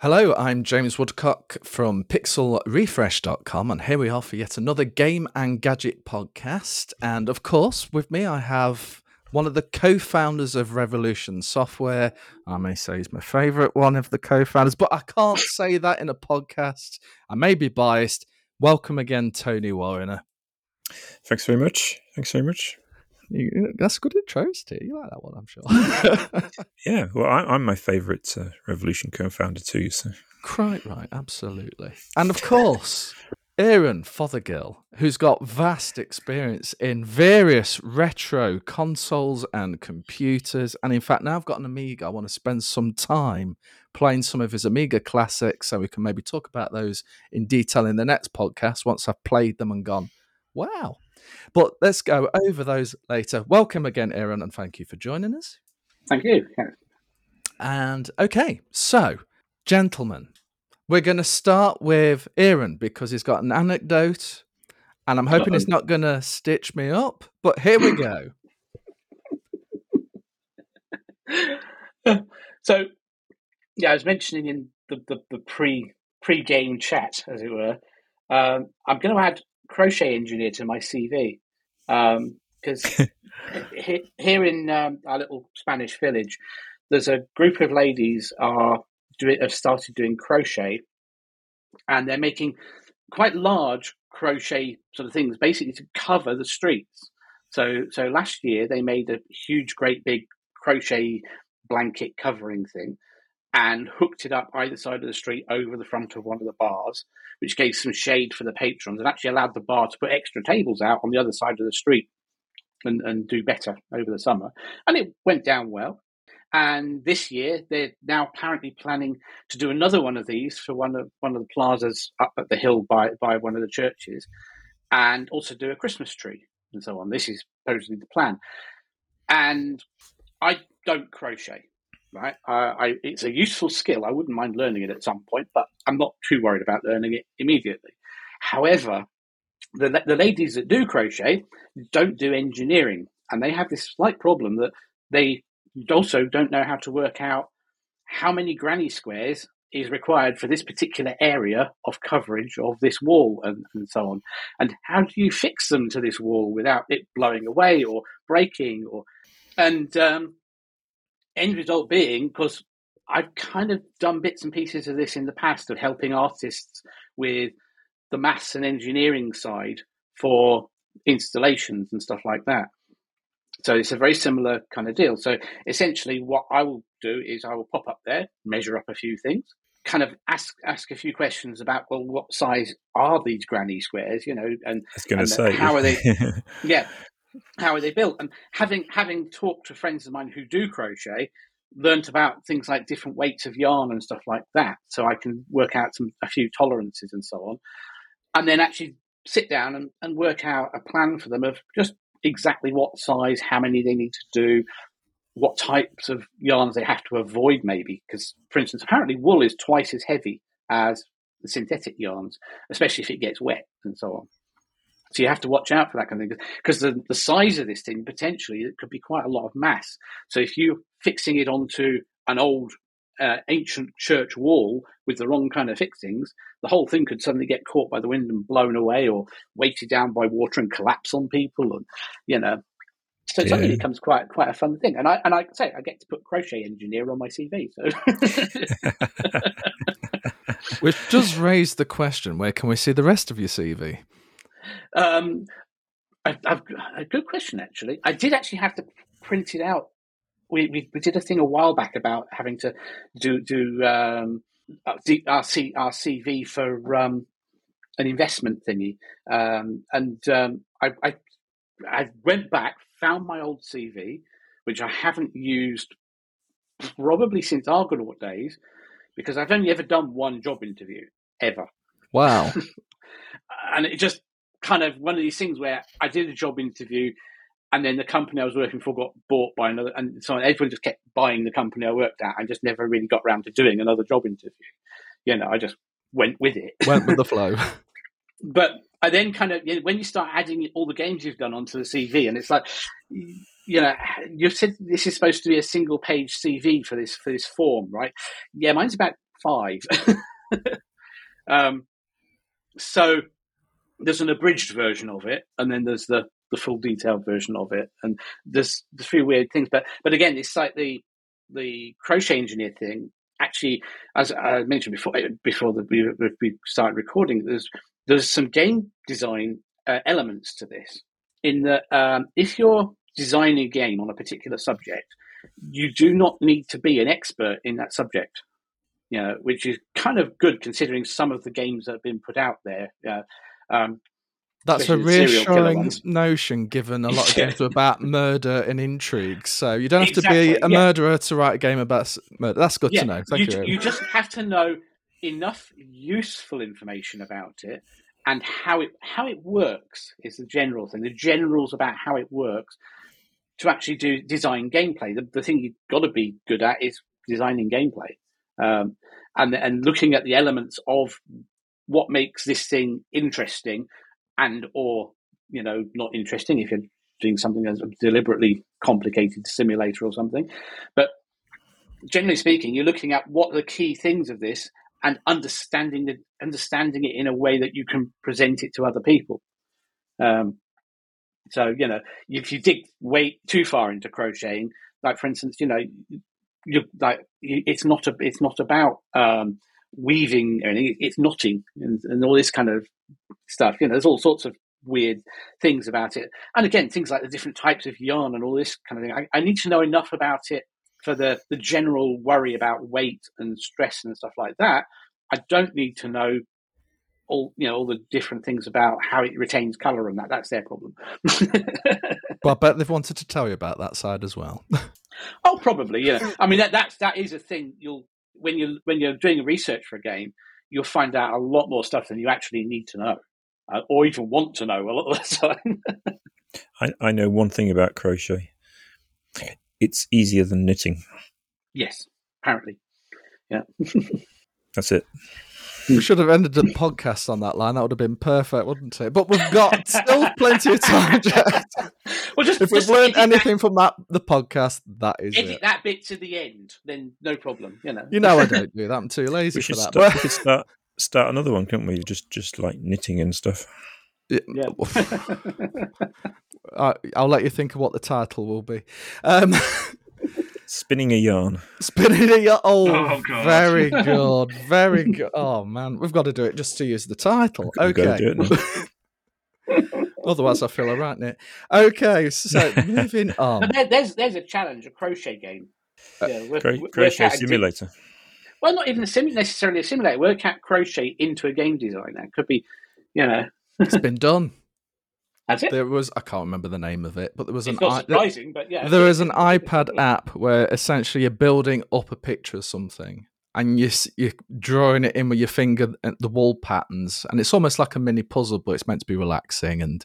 Hello, I'm James Woodcock from pixelrefresh.com, and here we are for yet another game and gadget podcast. And of course, with me, I have one of the co founders of Revolution Software. I may say he's my favorite one of the co founders, but I can't say that in a podcast. I may be biased. Welcome again, Tony Warriner. Thanks very much. Thanks very much. You, that's good intro, Steve. You like that one, I'm sure. yeah, well, I, am my favourite uh, Revolution co-founder too. So quite right, absolutely. And of course, Aaron Fothergill, who's got vast experience in various retro consoles and computers, and in fact, now I've got an Amiga. I want to spend some time playing some of his Amiga classics, so we can maybe talk about those in detail in the next podcast once I've played them and gone, wow but let's go over those later. Welcome again, Aaron, and thank you for joining us. Thank you. And okay, so, gentlemen, we're going to start with Aaron because he's got an anecdote, and I'm hoping it's not going to stitch me up, but here we go. so, yeah, I was mentioning in the, the, the pre pre game chat, as it were, um, I'm going to add crochet engineer to my CV because um, here in um, our little Spanish village, there's a group of ladies are do, have started doing crochet, and they're making quite large crochet sort of things, basically to cover the streets. So, so last year they made a huge, great big crochet blanket covering thing, and hooked it up either side of the street over the front of one of the bars, which gave some shade for the patrons and actually allowed the bar to put extra tables out on the other side of the street and, and do better over the summer. And it went down well. And this year, they're now apparently planning to do another one of these for one of one of the plazas up at the hill by by one of the churches, and also do a Christmas tree and so on. This is supposedly the plan. And I don't crochet right? I, it's a useful skill. I wouldn't mind learning it at some point, but I'm not too worried about learning it immediately. However, the, the ladies that do crochet don't do engineering, and they have this slight problem that they also don't know how to work out how many granny squares is required for this particular area of coverage of this wall and, and so on. And how do you fix them to this wall without it blowing away or breaking or and um, end result being because I've kind of done bits and pieces of this in the past of helping artists with the maths and engineering side for installations and stuff like that. So it's a very similar kind of deal. So essentially, what I will do is I will pop up there, measure up a few things, kind of ask ask a few questions about well, what size are these granny squares? You know, and, and say how are they? yeah, how are they built? And having having talked to friends of mine who do crochet, learnt about things like different weights of yarn and stuff like that, so I can work out some a few tolerances and so on, and then actually sit down and, and work out a plan for them of just exactly what size, how many they need to do, what types of yarns they have to avoid, maybe because, for instance, apparently wool is twice as heavy as the synthetic yarns, especially if it gets wet and so on. So you have to watch out for that kind of thing because the, the size of this thing potentially it could be quite a lot of mass. So if you're fixing it onto an old uh, ancient church wall with the wrong kind of fixings, the whole thing could suddenly get caught by the wind and blown away, or weighted down by water and collapse on people, and you know. So it suddenly becomes quite quite a fun thing, and I and I say I get to put crochet engineer on my CV. So, which does raise the question: Where can we see the rest of your CV? Um, I, I've, a good question, actually. I did actually have to print it out. We, we, we did a thing a while back about having to do do um, our, C, our CV for um, an investment thingy, um, and um, I, I I went back, found my old CV, which I haven't used probably since Argonaut days, because I've only ever done one job interview ever. Wow. and it just kind of one of these things where I did a job interview and then the company I was working for got bought by another, and so everyone just kept buying the company I worked at, and just never really got around to doing another job interview. You know, I just went with it, went with the flow. but I then kind of you know, when you start adding all the games you've done onto the CV, and it's like, you know, you've said this is supposed to be a single page CV for this for this form, right? Yeah, mine's about five. um, so there's an abridged version of it, and then there's the the full detailed version of it, and there's a few weird things. But but again, it's like the the crochet engineer thing. Actually, as I mentioned before, before the, we, we started recording, there's there's some game design uh, elements to this. In that, um, if you're designing a game on a particular subject, you do not need to be an expert in that subject. You know, which is kind of good considering some of the games that have been put out there. Uh, um, that's a reassuring notion, given a lot of games are about murder and intrigue. So you don't have exactly, to be a yeah. murderer to write a game about murder. That's good yeah, to know. Thank you. You, you just have to know enough useful information about it and how it how it works is the general thing. The generals about how it works to actually do design gameplay. The, the thing you've got to be good at is designing gameplay, um, and and looking at the elements of what makes this thing interesting and or you know not interesting if you're doing something as deliberately complicated simulator or something. But generally speaking you're looking at what the key things of this and understanding the understanding it in a way that you can present it to other people. Um, so you know if you dig way too far into crocheting like for instance you know you like it's not a, it's not about um, weaving or anything it's knotting and, and all this kind of stuff. You know, there's all sorts of weird things about it. And again, things like the different types of yarn and all this kind of thing. I, I, need to know enough about it for the, the general worry about weight and stress and stuff like that. I don't need to know all you know all the different things about how it retains color and that. That's their problem. well, I bet they've wanted to tell you about that side as well. oh, probably. Yeah. I mean, that that's that is a thing. You'll when you when you're doing research for a game, you'll find out a lot more stuff than you actually need to know uh, or even want to know a lot of the time. I, I know one thing about crochet it's easier than knitting. Yes, apparently. Yeah. That's it. We should have ended the podcast on that line. That would have been perfect, wouldn't it? But we've got still plenty of time. Well, just, if we've learned anything that, from that the podcast, that is edit it. that bit to the end, then no problem. You know. You know I don't do that. I'm too lazy we for that. Start, we could start start another one, can't we? Just just like knitting and stuff. Yeah. I'll let you think of what the title will be. Um, Spinning a yarn. Spinning a yarn. Oh, oh very good. Very good. Oh, man. We've got to do it just to use the title. Okay. Otherwise, I feel I'm all right, Nick. Okay, so moving on. There, there's there's a challenge, a crochet game. Uh, yeah, work, Cro- crochet simulator. well, not even a sim- necessarily a simulator. Work out crochet into a game designer. It could be, you know. it's been done. Has it? There was I can't remember the name of it, but there was it's an not surprising, but yeah. There is an iPad app where essentially you're building up a picture of something and you you're drawing it in with your finger at the wall patterns, and it's almost like a mini puzzle, but it's meant to be relaxing and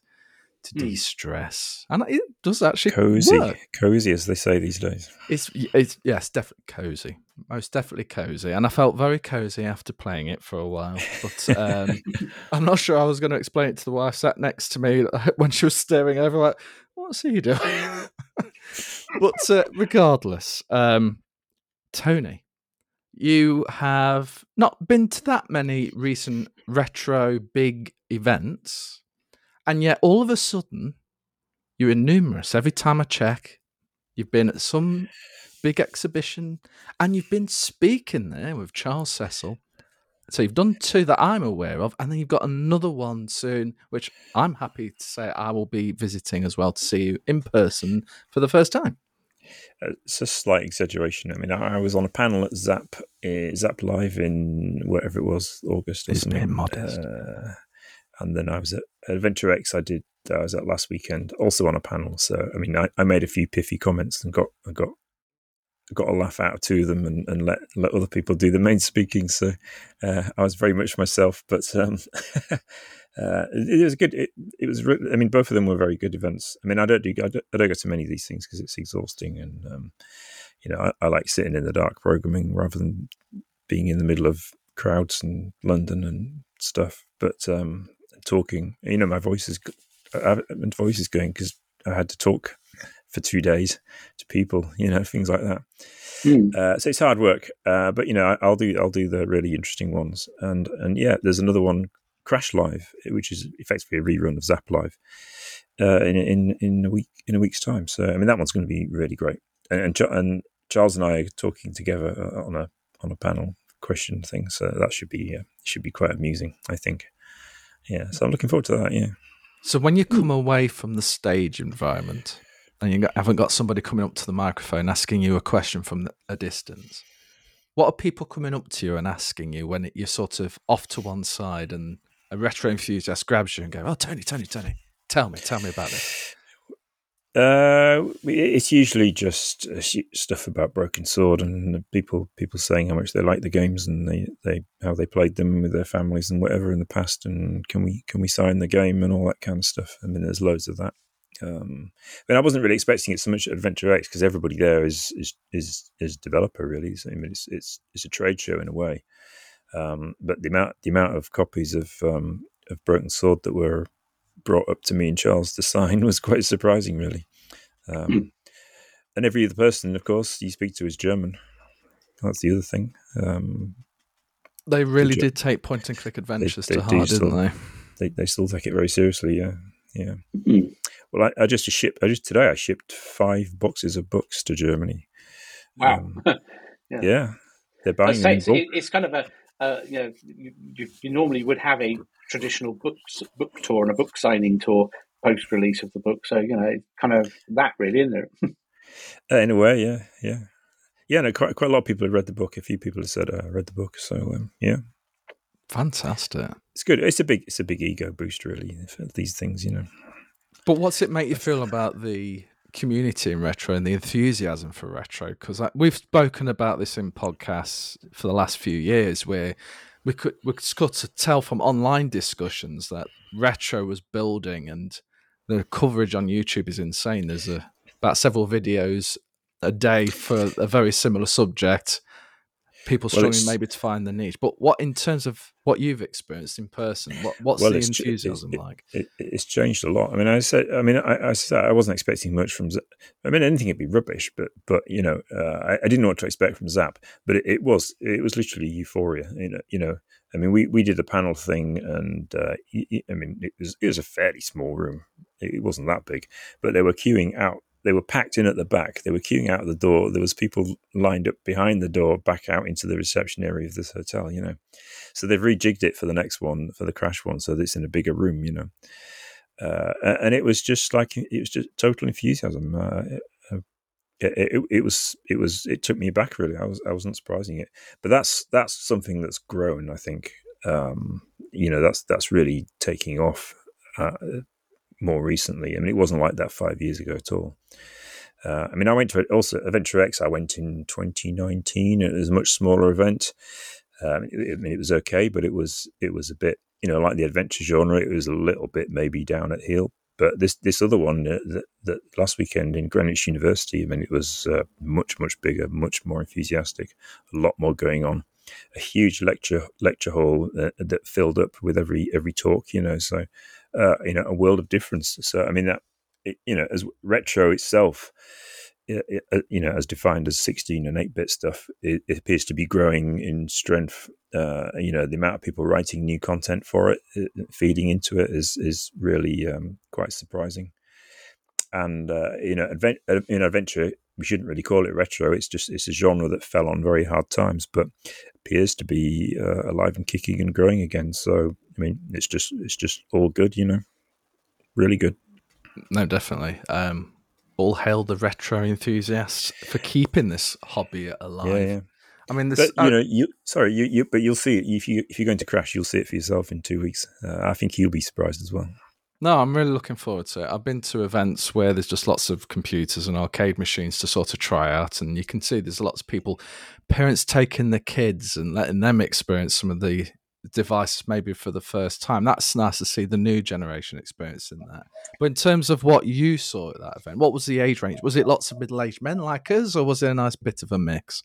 to mm. de-stress, and it does actually cozy, work. cozy as they say these days. It's it's yes, definitely cozy, most definitely cozy, and I felt very cozy after playing it for a while. But um, I'm not sure I was going to explain it to the wife sat next to me when she was staring over, like, "What's he doing?" but uh, regardless, um, Tony, you have not been to that many recent retro big events and yet, all of a sudden, you're numerous. Every time I check, you've been at some big exhibition and you've been speaking there with Charles Cecil. So you've done two that I'm aware of, and then you've got another one soon, which I'm happy to say I will be visiting as well to see you in person for the first time. It's a slight exaggeration. I mean, I was on a panel at Zap, uh, Zap Live in whatever it was, August. It's being modest. Uh, and then I was at Adventure X. I did. I was at last weekend, also on a panel. So I mean, I, I made a few piffy comments and got I got got a laugh out of two of them, and, and let let other people do the main speaking. So uh, I was very much myself, but um, uh, it, it, was good. It, it was. I mean, both of them were very good events. I mean, I don't do I don't, I don't go to many of these things because it's exhausting, and um, you know, I, I like sitting in the dark programming rather than being in the middle of crowds in London and stuff. But um, talking. You know, my voice is uh, my voice is going because I had to talk for two days to people, you know, things like that. Mm. Uh, so it's hard work, uh, but you know, I, will do I'll do the really interesting ones, and and yeah, there's another one, Crash Live, which is effectively a rerun of Zap Live, uh, in in in a week in a week's time. So I mean, that one's going to be really great, and and, and Charles and I are talking together uh, on a on a panel question thing, so that should be uh, should be quite amusing, I think. Yeah, so I'm looking forward to that. Yeah. So when you come away from the stage environment and you haven't got somebody coming up to the microphone asking you a question from a distance, what are people coming up to you and asking you when you're sort of off to one side and a retro enthusiast grabs you and goes, "Oh, Tony, Tony, Tony, tell me, tell me about this." Uh, it's usually just uh, stuff about Broken Sword and people people saying how much they like the games and they, they how they played them with their families and whatever in the past and can we can we sign the game and all that kind of stuff. I mean, there's loads of that. Um, but I wasn't really expecting it so much at Adventure X because everybody there is is is is developer really. So, I mean, it's it's it's a trade show in a way. Um, but the amount the amount of copies of um, of Broken Sword that were brought up to me and Charles to sign was quite surprising, really. Um, mm. And every other person, of course, you speak to is German. That's the other thing. Um, they really the, did take point and click adventures they, they to heart, still, didn't they? they? They still take it very seriously. Yeah, yeah. Mm. Well, I, I, just shipped. I just today I shipped five boxes of books to Germany. Wow. Um, yeah. yeah. they're buying. It's, it's kind of a uh, you know you, you, you, normally would have a traditional books book tour and a book signing tour post release of the book. So you know, it's kind of that really, isn't it? uh, in a way, yeah, yeah, yeah. No, quite quite a lot of people have read the book. A few people have said uh, read the book. So um, yeah, fantastic. It's good. It's a big it's a big ego boost, really. These things, you know. But what's it make you feel about the community in retro and the enthusiasm for retro? Because we've spoken about this in podcasts for the last few years, where we could we could tell from online discussions that retro was building, and the coverage on YouTube is insane. There's a, about several videos a day for a very similar subject. People struggling well, maybe to find the niche, but what in terms of what you've experienced in person, what, what's well, the enthusiasm it, like? It, it's changed a lot. I mean, I said, I mean, I, I said I wasn't expecting much from. I mean, anything would be rubbish, but but you know, uh, I, I, didn't know what to expect from Zap, but it, it was it was literally euphoria. You know, you know, I mean, we, we did a panel thing, and uh, I mean, it was it was a fairly small room. It wasn't that big, but they were queuing out. They were packed in at the back. They were queuing out of the door. There was people lined up behind the door, back out into the reception area of this hotel. You know, so they've rejigged it for the next one, for the crash one, so that it's in a bigger room. You know, uh, and it was just like it was just total enthusiasm. Uh, it, it, it, was it was it took me back really. I was I wasn't surprising it, but that's that's something that's grown. I think um, you know that's that's really taking off uh, more recently. I mean, it wasn't like that five years ago at all. Uh, I mean, I went to also Adventure X. I went in 2019. It was a much smaller event. Um, I mean, it was okay, but it was it was a bit you know like the adventure genre. It was a little bit maybe down at heel, but this this other one uh, that, that, last weekend in Greenwich University, I mean, it was uh, much much bigger, much more enthusiastic, a lot more going on, a huge lecture lecture hall uh, that filled up with every every talk, you know. So, uh, you know, a world of difference. So, I mean, that you know, as retro itself uh, you know, as defined as 16 and 8 bit stuff, it, appears to be growing in strength. Uh, you know, the amount of people writing new content for it, it feeding into it, is is really um, quite surprising. And uh, you know, advent, uh, in adventure, we shouldn't really call it retro. It's just it's a genre that fell on very hard times, but appears to be uh, alive and kicking and growing again. So, I mean, it's just it's just all good, you know, really good. No, definitely. Um, all hail the retro enthusiasts for keeping this hobby alive. Yeah, yeah. I mean, this. But, you know, you sorry, you, you but you'll see it if you if you're going to crash, you'll see it for yourself in two weeks. Uh, I think you'll be surprised as well. No, I'm really looking forward to it. I've been to events where there's just lots of computers and arcade machines to sort of try out, and you can see there's lots of people, parents taking the kids and letting them experience some of the devices maybe for the first time. That's nice to see the new generation experiencing that. But in terms of what you saw at that event, what was the age range? Was it lots of middle aged men like us, or was it a nice bit of a mix?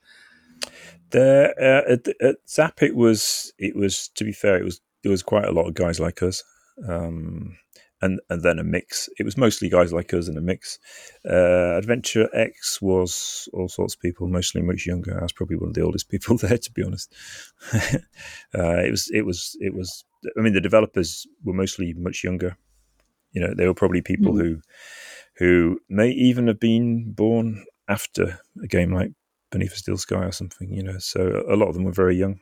The uh, at, at Zap, it was it was to be fair, it was there was quite a lot of guys like us. Um, and and then a mix. It was mostly guys like us in a mix. Uh, Adventure X was all sorts of people, mostly much younger. I was probably one of the oldest people there, to be honest. uh, it was it was it was. I mean, the developers were mostly much younger. You know, they were probably people mm. who who may even have been born after a game like Beneath a Steel Sky or something. You know, so a lot of them were very young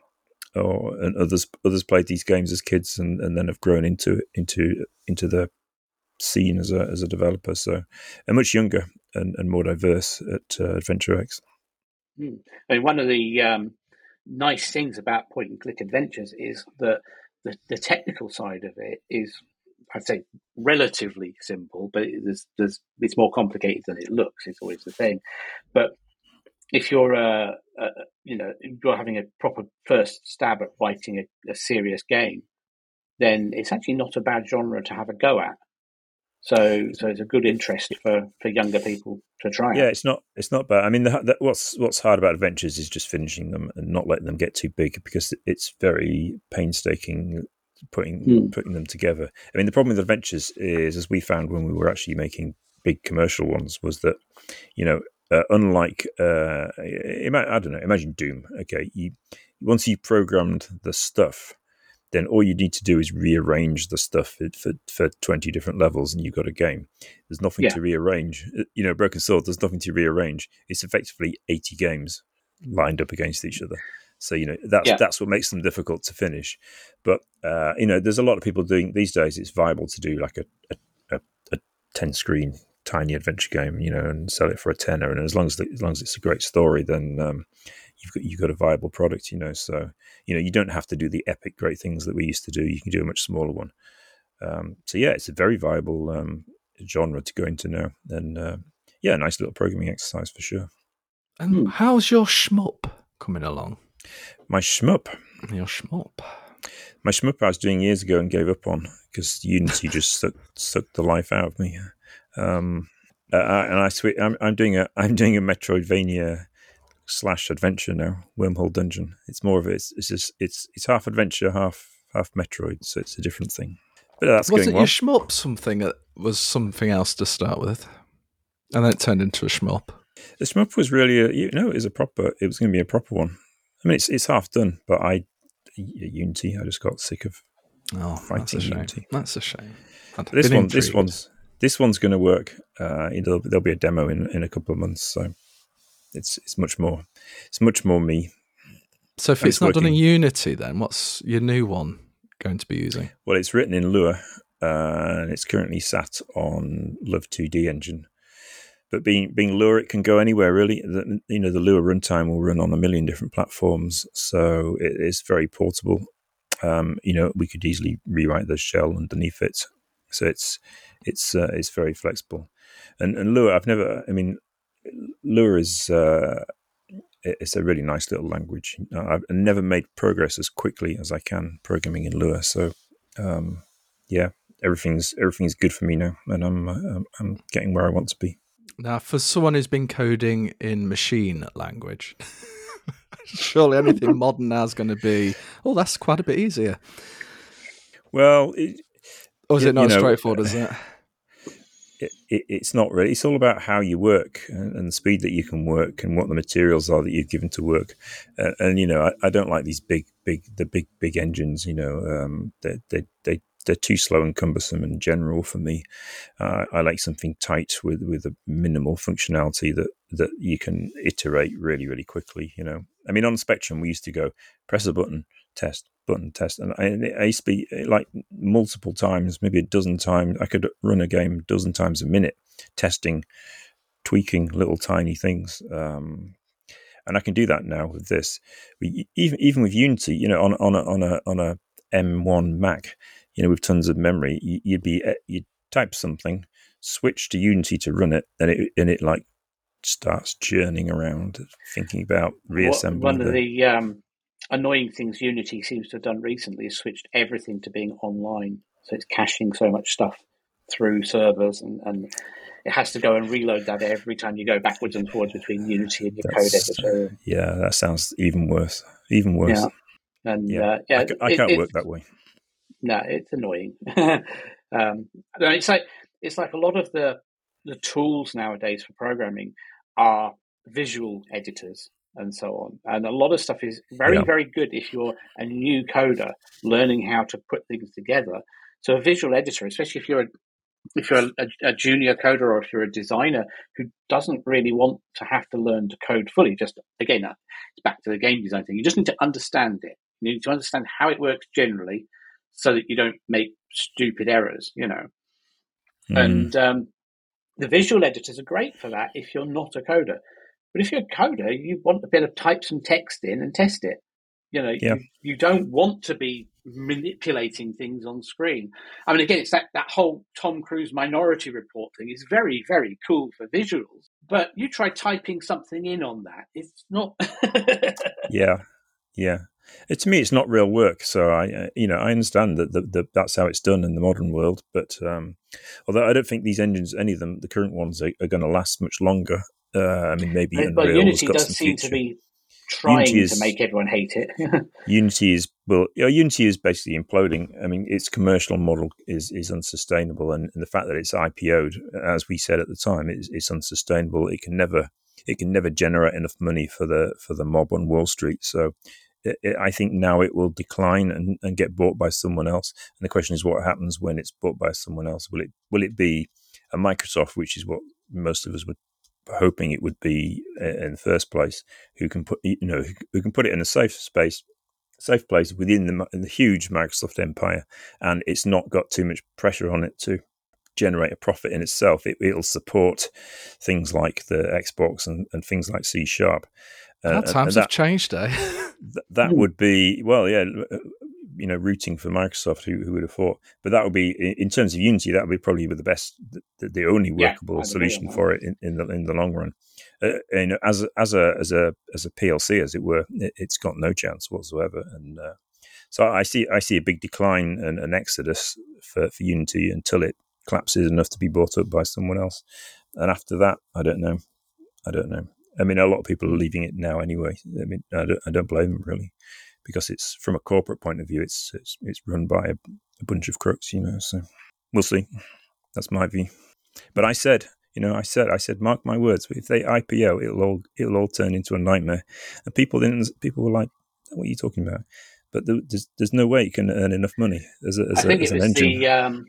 or and others others played these games as kids and, and then have grown into into into the scene as a as a developer. So, and much younger and, and more diverse at uh, Adventure X. Mm. I mean, one of the um, nice things about point and click adventures is that the, the technical side of it is, I'd say, relatively simple, but there's, there's, it's more complicated than it looks. It's always the thing, but if you're a, a, you know you're having a proper first stab at writing a, a, serious game, then it's actually not a bad genre to have a go at. So so it's a good interest for, for younger people to try. Yeah, it's not it's not bad. I mean, the, the, what's what's hard about adventures is just finishing them and not letting them get too big because it's very painstaking putting mm. putting them together. I mean, the problem with adventures is, as we found when we were actually making big commercial ones, was that you know uh, unlike, uh, I don't know, imagine Doom. Okay, you once you've programmed the stuff, then all you need to do is rearrange the stuff for, for, for 20 different levels and you've got a game. There's nothing yeah. to rearrange. Uh, you know, Broken Sword, there's nothing to rearrange. It's effectively 80 games lined up against each other. So, you know, that's, yeah. that's what makes them difficult to finish. But, uh, you know, there's a lot of people doing these days, it's viable to do like a, a, a, a 10 screen tiny adventure game, you know, and sell it for a tenner. And as long as the, as long as it's a great story, then um, you've got you've got a viable product, you know. So you know you don't have to do the epic great things that we used to do. You can do a much smaller one. Um, so yeah, it's a very viable um, genre to go into now, and uh, yeah, nice little programming exercise for sure. And hmm. how's your shmup coming along? My shmup. Your shmup. My shmup I was doing years ago and gave up on because Unity just sucked, sucked the life out of me. Um, uh, and I swear, I'm, I'm, doing a I'm doing a Metroidvania slash adventure now, Wormhole Dungeon. It's more of it. It's, it's just it's it's half adventure, half half Metroid, so it's a different thing. But that's Wasn't going well. your shmup something that was something else to start with, and then it turned into a shmup. The shmup was really a you know it was a proper. It was going to be a proper one. I mean, it's it's half done, but I Unity. I just got sick of oh, fighting that's a. Unity. That's a shame. this one, this one's this one's going to work. Uh, there'll, there'll, be a demo in, in a couple of months, so it's it's much more it's much more me. So if it's, it's, not done in Unity, then what's your new one going to be using? Well, it's written in Lua, uh, and it's currently sat on Love 2D engine. But being being Lua, it can go anywhere really. The, you know, the Lua runtime will run on a million different platforms, so it is very portable. Um, you know, we could easily rewrite the shell underneath it, so it's it's uh, it's very flexible. And and Lua, I've never. I mean, Lua is uh, it's a really nice little language. I've never made progress as quickly as I can programming in Lua. So um, yeah, everything's everything's good for me now, and I'm I'm, I'm getting where I want to be. Now, for someone who's been coding in machine language. surely anything modern now is going to be oh that's quite a bit easier well it, or is it not you know, straightforward as that it, it, it's not really. It's all about how you work and, and, the speed that you can work and what the materials are that you've given to work. Uh, and you know, I, I, don't like these big, big, the big, big engines. You know, um, they, they, they, they're too slow and cumbersome in general for me. Uh, I like something tight with with a minimal functionality that that you can iterate really, really quickly. You know, I mean, on Spectrum, we used to go press a button, test, button test. And I, I used to be like multiple times, maybe a dozen times. I could run a game a dozen times a minute, testing, tweaking little tiny things. Um, and I can do that now with this. We, even even with Unity, you know, on on a on a on a M1 Mac, you know, with tons of memory, you, would be eh, you'd type something, switch to Unity to run it, and it and it like starts churning around, thinking about reassembling. One of the, the um, annoying things Unity seems to have done recently is switched everything to being online. So it's caching so much stuff through servers and, and it has to go and reload that every time you go backwards and forwards between Unity and your That's, code editor. Yeah, that sounds even worse. Even worse. Yeah. And yeah, uh, yeah I, I can't it, work that way. no, it's annoying. um, it's like it's like a lot of the the tools nowadays for programming are visual editors and so on. And a lot of stuff is very, yeah. very good if you're a new coder learning how to put things together. So a visual editor, especially if you're a if you're a, a, junior coder or if you're a designer who doesn't really want to have to learn to code fully, just again, it's back to the game design thing. You just need to understand it. You need to understand how it works generally, so that you don't make stupid errors. You know, mm. and um, the visual editors are great for that if you're not a coder. But if you're a coder, you want to be able to type some text in and test it. You know, yeah. you, you don't want to be manipulating things on screen. I mean, again, it's that, that whole Tom Cruise minority report thing is very, very cool for visuals. But you try typing something in on that, it's not. yeah. Yeah. It, to me, it's not real work. So I, uh, you know, I understand that the, the, that's how it's done in the modern world. But um, although I don't think these engines, any of them, the current ones, are, are going to last much longer. Uh, I mean, maybe but, but Unity does seem future. to be trying is, to make everyone hate it. Unity is well, you know, Unity is basically imploding. I mean, its commercial model is is unsustainable, and, and the fact that it's IPO'd, as we said at the time, is it's unsustainable. It can never it can never generate enough money for the for the mob on Wall Street. So. It, it, I think now it will decline and, and get bought by someone else. And the question is, what happens when it's bought by someone else? Will it will it be a Microsoft, which is what most of us would hoping it would be uh, in the first place, who can put you know who can put it in a safe space, safe place within the, the huge Microsoft empire, and it's not got too much pressure on it to generate a profit in itself. It, will support things like the Xbox and, and things like C Sharp. Uh, times that, have changed, eh? that, that would be well, yeah you know rooting for Microsoft. Who, who would have thought? But that would be in terms of Unity, that would be probably the best, the, the only workable yeah, solution for it in, in, the in the long run. Uh, and as a, as a as a as a PLC, as it were, it, has got no chance whatsoever. And uh, so I see I see a big decline and an exodus for, for Unity until it collapses enough to be bought up by someone else. And after that, I don't know. I don't know. I mean, a lot of people are leaving it now anyway. I mean, I don't, I don't blame them really because it's from a corporate point of view, it's it's, it's run by a, a bunch of crooks, you know. So we'll see. That's my view. But I said, you know, I said, I said, mark my words. If they IPO, it'll all it'll all turn into a nightmare. And people didn't. People were like, "What are you talking about?" But there's there's no way you can earn enough money as, a, as, I think a, as it was the um,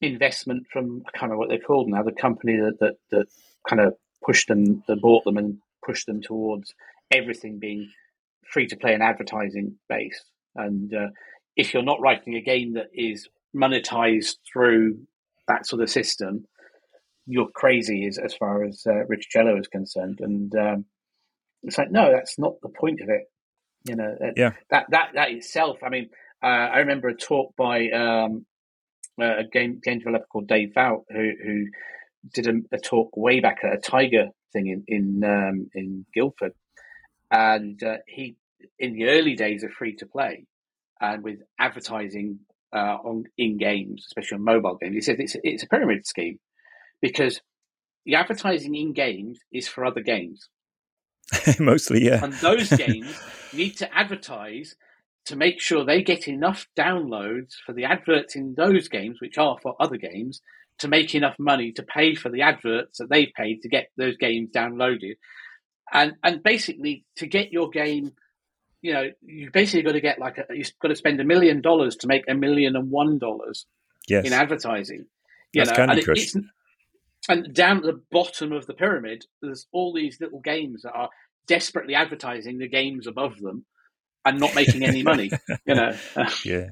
investment from I can't remember what they're called now. The company that that, that kind of pushed them, that bought them, and pushed them towards everything being free to play and advertising based. And uh, if you're not writing a game that is monetized through that sort of system, you're crazy as, as far as uh, Riccitiello is concerned. And um, it's like, no, that's not the point of it. You know, yeah. that, that, that itself, I mean, uh, I remember a talk by um, a game, game developer called Dave Vout, who, who did a, a, talk way back at a TIGA thing in, in, um, in Guildford and uh, he in the early days of free to play and with advertising uh, on in games, especially on mobile games, he said it's it's a pyramid scheme because the advertising in games is for other games. Mostly, yeah. And those games need to advertise to make sure they get enough downloads for the adverts in those games, which are for other games, to make enough money to pay for the adverts that they've paid to get those games downloaded and and basically to get your game you know you basically got to get like a, you've got to spend a million dollars to make a million and one dollars yes. in advertising you That's know Candy and, Crush. It, and down at the bottom of the pyramid there's all these little games that are desperately advertising the games above them and not making any money you know yeah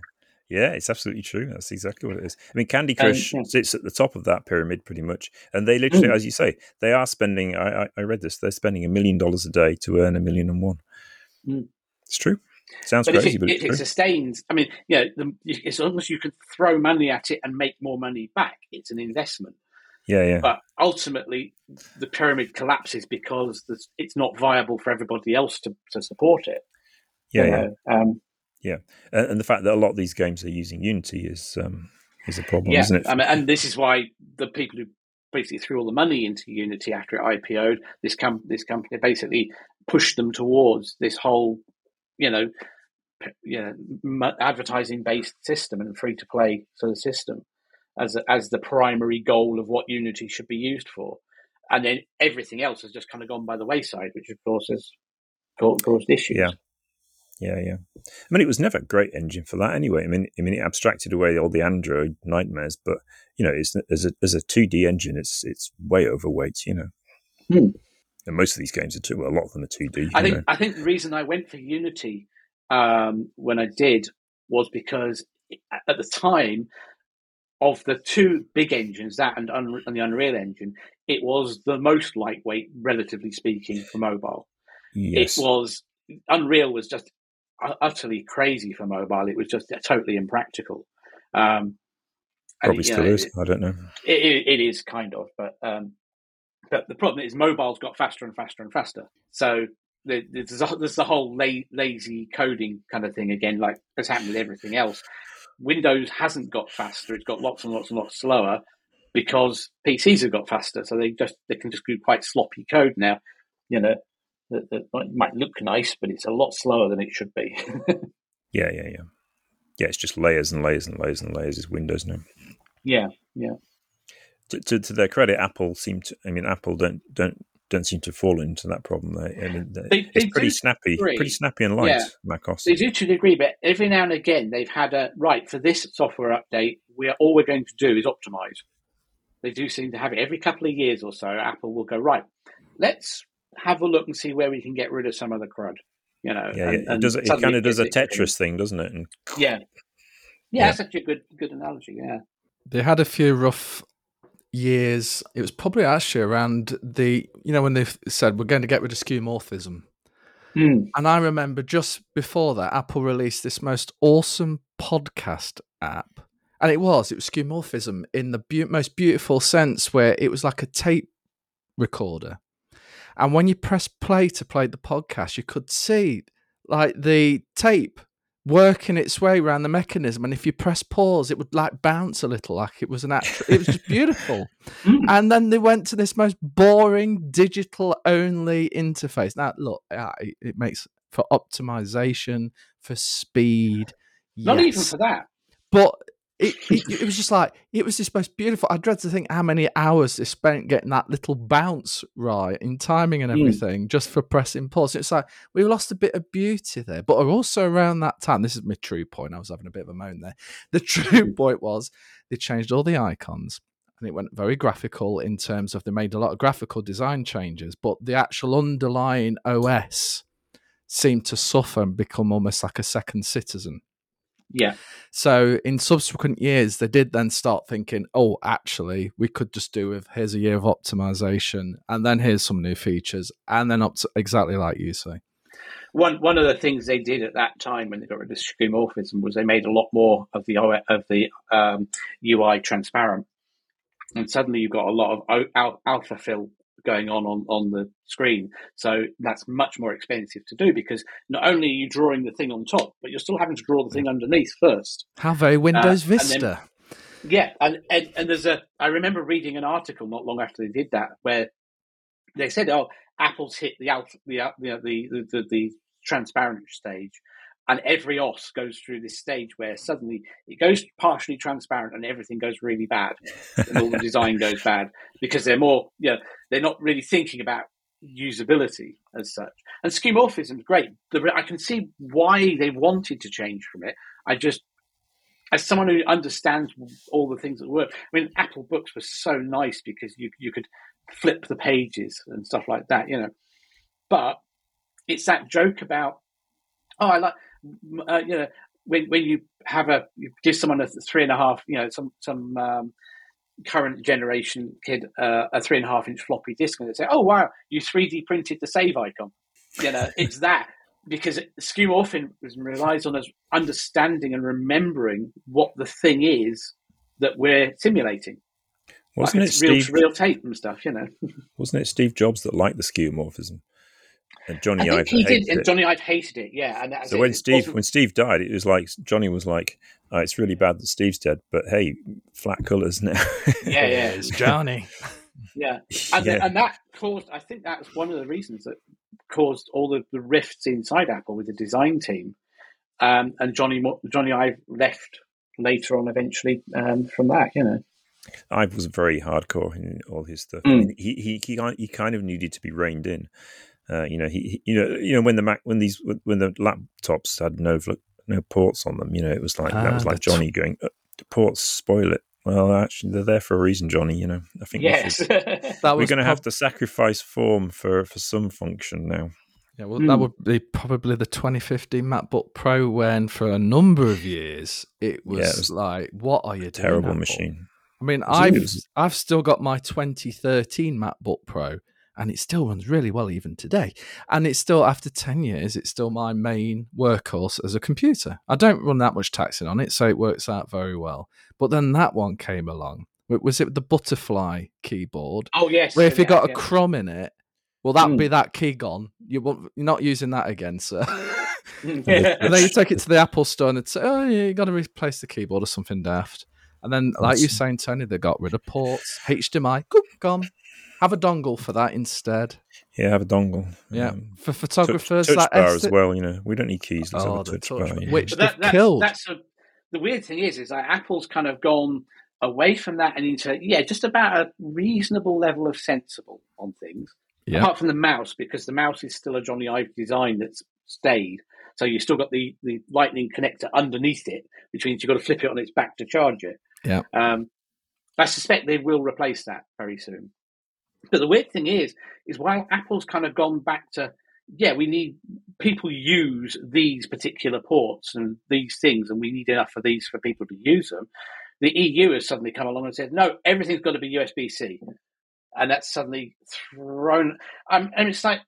yeah, it's absolutely true. That's exactly what it is. I mean, Candy Crush um, yeah. sits at the top of that pyramid pretty much, and they literally, mm. as you say, they are spending. I, I, I, read this. They're spending a million dollars a day to earn a million and one. Mm. It's true. Sounds but crazy, if it, but if it sustains, I mean, you know, the, as long as you can throw money at it and make more money back, it's an investment. Yeah, yeah. But ultimately, the pyramid collapses because it's not viable for everybody else to, to support it. Yeah, yeah. Um, yeah, and, and, the fact that a lot of these games are using Unity is um, is a problem, yeah. isn't it? I mean, and this is why the people who basically threw all the money into Unity after it IPO'd, this com- this company basically pushed them towards this whole, you know, you know advertising based system and free to play sort of system as a, as the primary goal of what Unity should be used for, and then everything else has just kind of gone by the wayside, which of course has caused issues. Yeah. Yeah, yeah. I mean, it was never a great engine for that anyway. I mean, I mean, it abstracted away all the Android nightmares, but you know, it's, as a as a two D engine, it's it's way overweight. You know, hmm. and most of these games are two. Well, a lot of them are two D. I think know. I think the reason I went for Unity um, when I did was because at the time of the two big engines, that and, Un- and the Unreal Engine, it was the most lightweight, relatively speaking, for mobile. Yes. It was Unreal was just utterly crazy for mobile. It was just totally impractical. Um, Probably still know, is. It, I don't know. It, it, it is kind of, but um, but the problem is mobile's got faster and faster and faster. So there's, a, there's the whole la- lazy coding kind of thing again, like has happened with everything else. Windows hasn't got faster; it's got lots and lots and lots slower because PCs have got faster. So they just they can just do quite sloppy code now. You know, that, that might look nice, but it's a lot slower than it should be. yeah, yeah, yeah. Yeah, it's just layers and layers and layers and layers is Windows now. Yeah, yeah. To, to, to their credit, Apple seem to. I mean, Apple don't don't don't seem to fall into that problem. I mean, they, it's pretty snappy, agree. pretty snappy and light. Yeah. Mac OS. They do to agree, but every now and again they've had a right for this software update. We are all we're going to do is optimize. They do seem to have it every couple of years or so. Apple will go right. Let's have a look and see where we can get rid of some of the crud. You know, yeah, and, it does. It kind of does a Tetris thing, doesn't it? And, yeah. yeah, yeah, that's actually a good good analogy. Yeah, they had a few rough years. It was probably actually around the you know when they said we're going to get rid of skeuomorphism. Mm. And I remember just before that, Apple released this most awesome podcast app. And it was, it was skeuomorphism in the be- most beautiful sense where it was like a tape recorder. And when you press play to play the podcast, you could see like the tape working its way around the mechanism. And if you press pause, it would like bounce a little, like it was an actual. it was just beautiful. Mm. And then they went to this most boring digital only interface. Now, look, it makes for optimization, for speed. Not yes. even for that. But it, it, it, was just like it was this most beautiful. I dread to think how many hours they spent getting that little bounce right in timing and hmm. everything, mm. just for pressing pause. It's like we lost a bit of beauty there. But also around that time, this is my true point. I was having a bit of a moan there. The true point was they changed all the icons and it went very graphical in terms of they made a lot of graphical design changes, but the actual underlying OS seemed to suffer and become almost like a second citizen. Yeah. So in subsequent years, they did then start thinking, oh, actually, we could just do with here's a year of optimization, and then here's some new features, and then up to exactly like you say. One one of the things they did at that time when they got rid of skeuomorphism was they made a lot more of the of the um, UI transparent, and suddenly you've got a lot of alpha fill going on, on on the screen. So that's much more expensive to do because not only are you drawing the thing on top, but you're still having to draw the thing underneath first. How very Windows uh, Vista. Then, yeah, and, and and there's a. I remember reading an article not long after they did that where they said, "Oh, Apple's hit the alpha, the the the, the, the transparent stage." And every OS goes through this stage where suddenly it goes partially transparent and everything goes really bad. And all the design goes bad because they're more you know they're not really thinking about usability as such. And skeuomorphism is great. I can see why they wanted to change from it. I just as someone who understands all the things that work i mean apple books were so nice because you you could flip the pages and stuff like that you know. But it's that joke about oh i like uh, you know, when when you have a you give someone a three and a half, you know, some some um, current generation kid uh, a three and a half inch floppy disk, and they say, "Oh wow, you three D printed the save icon." You know, it's that because skeuomorphism relies on us understanding and remembering what the thing is that we're simulating. Wasn't like it Steve, real, real tape and stuff? You know, wasn't it Steve Jobs that liked the skeuomorphism? And Jony Ive he did, and Jony Ive hated it. Yeah. And so when Steve when Steve died, it was like Jony was like, oh, "It's really bad that Steve's dead, but hey, flat colours now." yeah, yeah, it's Jony. yeah, and, yeah. and that caused. I think that's one of the reasons that caused all the, the rifts inside Apple with the design team. um, and Johnny Jony Ive left later on eventually um, from that. You know, I was very hardcore in all his stuff. Mm. I mean, he, he he he kind of needed to be reined in. Uh, you know, he, he, you know you know when the Mac when these when the laptops had no no ports on them, you know, it was like ah, that was like Jony going, uh, ports spoil it. Well, actually, they're there for a reason, Jony. You know, I think yes. we should, we're going to have to sacrifice form for for some function now. Yeah, well, mm. that would be probably the 2015 MacBook Pro when, for a number of years, it was, yeah, it was like, "What are you terrible doing?" Terrible machine. I mean, I've I've still got my 2013 MacBook Pro, and it still runs really well even today. And it's still after 10 years, it's still my main workhorse as a computer. I don't run that much taxing on it, so it works out very well. But then that one came along. Was it the butterfly keyboard? Oh yes. Where if you got a crumb in it, well, that'd mm. be that key gone. You you're not using that again, sir. and then you take it to the Apple store and say, "Oh, yeah, you got to replace the keyboard or something daft." And then, like awesome. you're saying, Tony, they got rid of ports, HDMI, gone. Have a dongle for that instead. Yeah, have a dongle. Yeah, um, for photographers, touch, touch bar as well. You know, we don't need keys. Let's oh, have a touch, touch bar, yeah. which that, that's, killed. That's a, the weird thing is, is that Apple's kind of gone away from that and into yeah, just about a reasonable level of sensible on things. Yeah. Apart from the mouse, because the mouse is still a Jony Ive design that's stayed. So you've still got the, the lightning connector underneath it, which means you've got to flip it on its back to charge it. Yeah. Um, I suspect they will replace that very soon. But the weird thing is, is while Apple's kind of gone back to, yeah, we need people use these particular ports and these things, and we need enough of these for people to use them. The EU has suddenly come along and said, no, everything's got to be USB C. And that's suddenly thrown. Um, and it's like,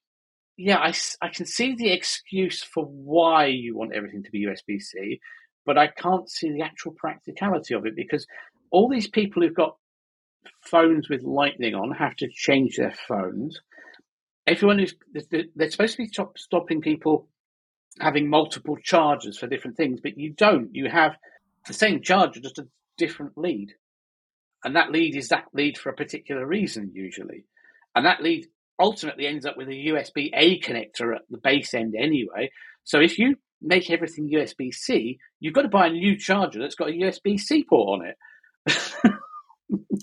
yeah, I, I can see the excuse for why you want everything to be USB C, but I can't see the actual practicality of it because all these people who've got phones with lightning on have to change their phones. Everyone is they're supposed to be stop, stopping people having multiple chargers for different things, but you don't. You have the same charger, just a different lead, and that lead is that lead for a particular reason usually, and that lead ultimately ends up with a USB A connector at the base end anyway. So if you make everything USB C, you've got to buy a new charger that's got a USB C port on it.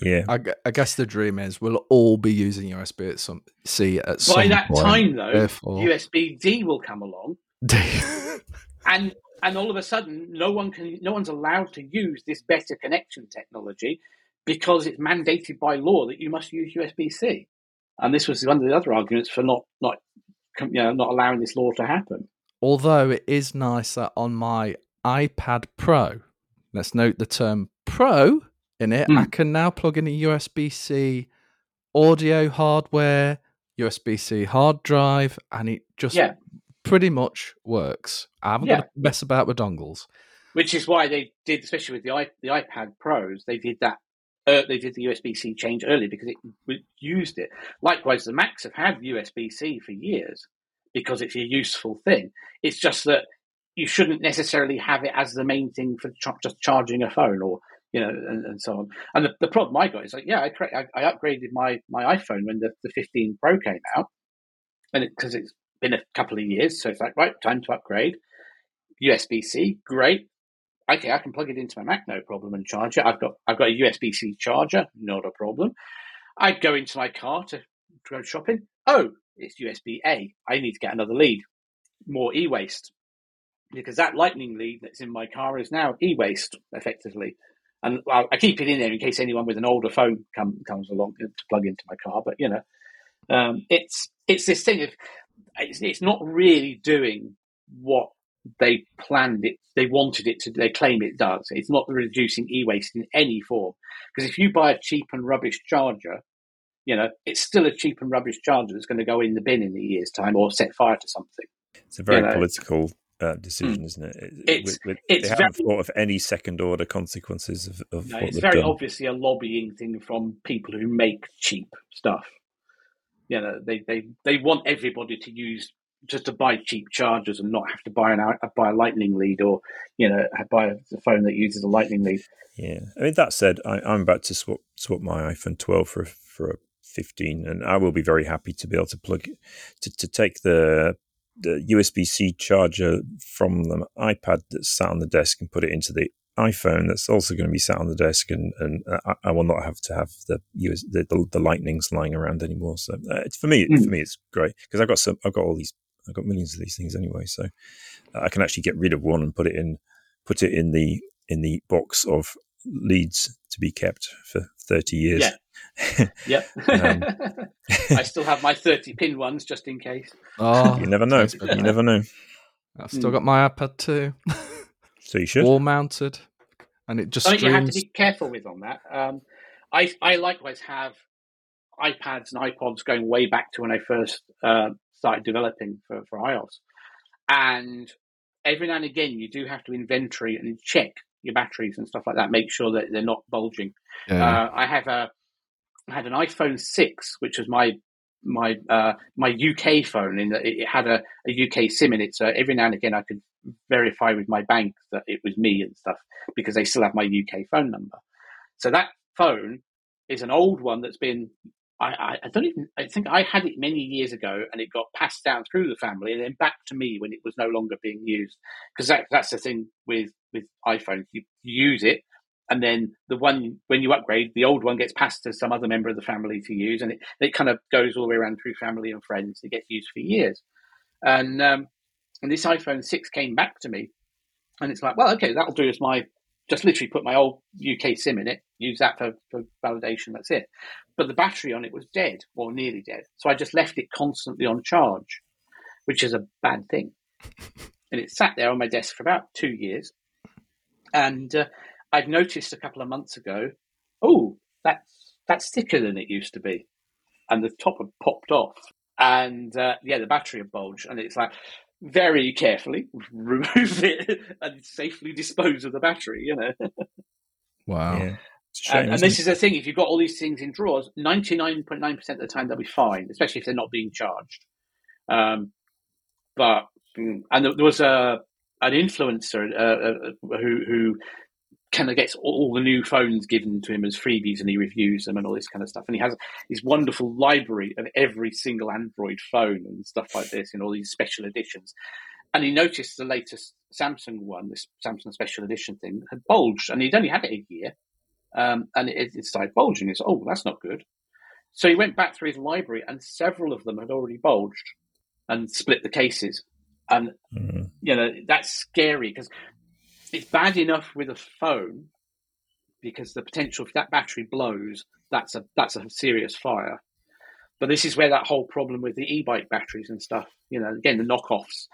Yeah, I, I, guess the dream is we'll all be using USB at some C at By some By that point. time, though, Therefore... USB D will come along, and and all of a sudden, no one can, no one's allowed to use this better connection technology because it's mandated by law that you must use USB C. And this was one of the other arguments for not not you know not allowing this law to happen. Although it is nicer on my iPad Pro, let's note the term Pro in it, mm. I can now plug in a USB C audio hardware, USB C hard drive, and it just yeah. pretty much works. I haven't yeah. got to mess about with dongles. Which is why they did, especially with the, I, the iPad Pros, they did that. Uh, they did the USB C change early because it used it. Likewise, the Macs have had USB C for years because it's a useful thing. It's just that you shouldn't necessarily have it as the main thing for ch- just charging a phone or you know, and, and so on. And the, the problem I got is like, yeah, I, I, I upgraded my, my iPhone when the, the 15 Pro came out, and because it, it's been a couple of years, so it's like, right, time to upgrade. USB C, great. Okay, I can plug it into my Mac, no problem, and charge it. I've got I've got a USB C charger, not a problem. I go into my car to go shopping. Oh, it's USB A. I need to get another lead, more e waste, because that Lightning lead that's in my car is now e waste effectively and I keep it in there in case anyone with an older phone come, comes along to plug into my car. But you know, um, it's it's this thing of it's, it's not really doing what they planned it, they wanted it to. They claim it does. It's not reducing e-waste in any form. Because if you buy a cheap and rubbish charger, you know it's still a cheap and rubbish charger that's going to go in the bin in a year's time or set fire to something. It's a very you know? political uh, decision, mm. isn't it? It's, with, with, it's they haven't thought of any second order consequences of, of no, It's very done. obviously a lobbying thing from people who make cheap stuff. You know, they, they, they want everybody to use just to buy cheap chargers and not have to buy an buy a lightning lead or you know buy a phone that uses a lightning lead. Yeah, I mean that said, I, am about to swap swap my iPhone 12 for for a 15, and I will be very happy to be able to plug to to take the the USB C charger from the iPad that's sat on the desk and put it into the iPhone that's also going to be sat on the desk, and, and I, I will not have to have the US, the, the, the lightnings lying around anymore. So uh, it's for me, mm. for me, it's great because I've got some, I've got all these, I've got millions of these things anyway, so I can actually get rid of one and put it in, put it in the in the box of leads to be kept for thirty years. Yeah. Yep. um, I still have my thirty pin ones just in case. Oh, you never know. you never know. I've still mm. got my iPad too. So you should wall mounted, and it just. Something streams... you have to be careful with on that. Um, I I likewise have iPads and iPods going way back to when I first uh, started developing for for iOS, and every now and again you do have to inventory and check your batteries and stuff like that. Make sure that they're not bulging. Yeah. Uh, I have a I had an iPhone six, which was my my uh, my UK phone. In that it had a, a UK SIM in it, so every now and again I could verify with my bank that it was me and stuff because they still have my UK phone number. So that phone is an old one that's been I, I, don't even I think I had it many years ago and it got passed down through the family and then back to me when it was no longer being used because that, that's the thing with with iPhones you use it and then the one when you upgrade the old one gets passed to some other member of the family to use and it, it kind of goes all the way around through family and friends it gets used for years and um, and this iPhone 6 came back to me, and it's like, well, okay, that'll do as my just literally put my old UK SIM in it, use that for, for validation, that's it. But the battery on it was dead, or nearly dead. So I just left it constantly on charge, which is a bad thing. And it sat there on my desk for about two years. And uh, I've noticed a couple of months ago, oh, that's, that's thicker than it used to be. And the top had popped off. And uh, yeah, the battery had bulged. And it's like, very carefully remove it and safely dispose of the battery. You know. Wow. Yeah. and, and this is the thing: if you've got all these things in drawers, ninety nine point nine percent of the time they'll be fine, especially if they're not being charged. Um, but mm, and there was a an influencer uh, uh, who who kind of gets all the new phones given to him as freebies and he reviews them and all this kind of stuff. And he has this wonderful library of every single Android phone and stuff like this and all these special editions. And he noticed the latest Samsung one, this Samsung special edition thing, had bulged and he'd only had it a year. Um, and it, it started bulging. He said, oh, that's not good. So he went back through his library and several of them had already bulged and split the cases. And, mm-hmm. you know, that's scary because it's bad enough with a phone because the potential if that battery blows, that's a that's a serious fire. But this is where that whole problem with the e-bike batteries and stuff, you know, again the knockoffs,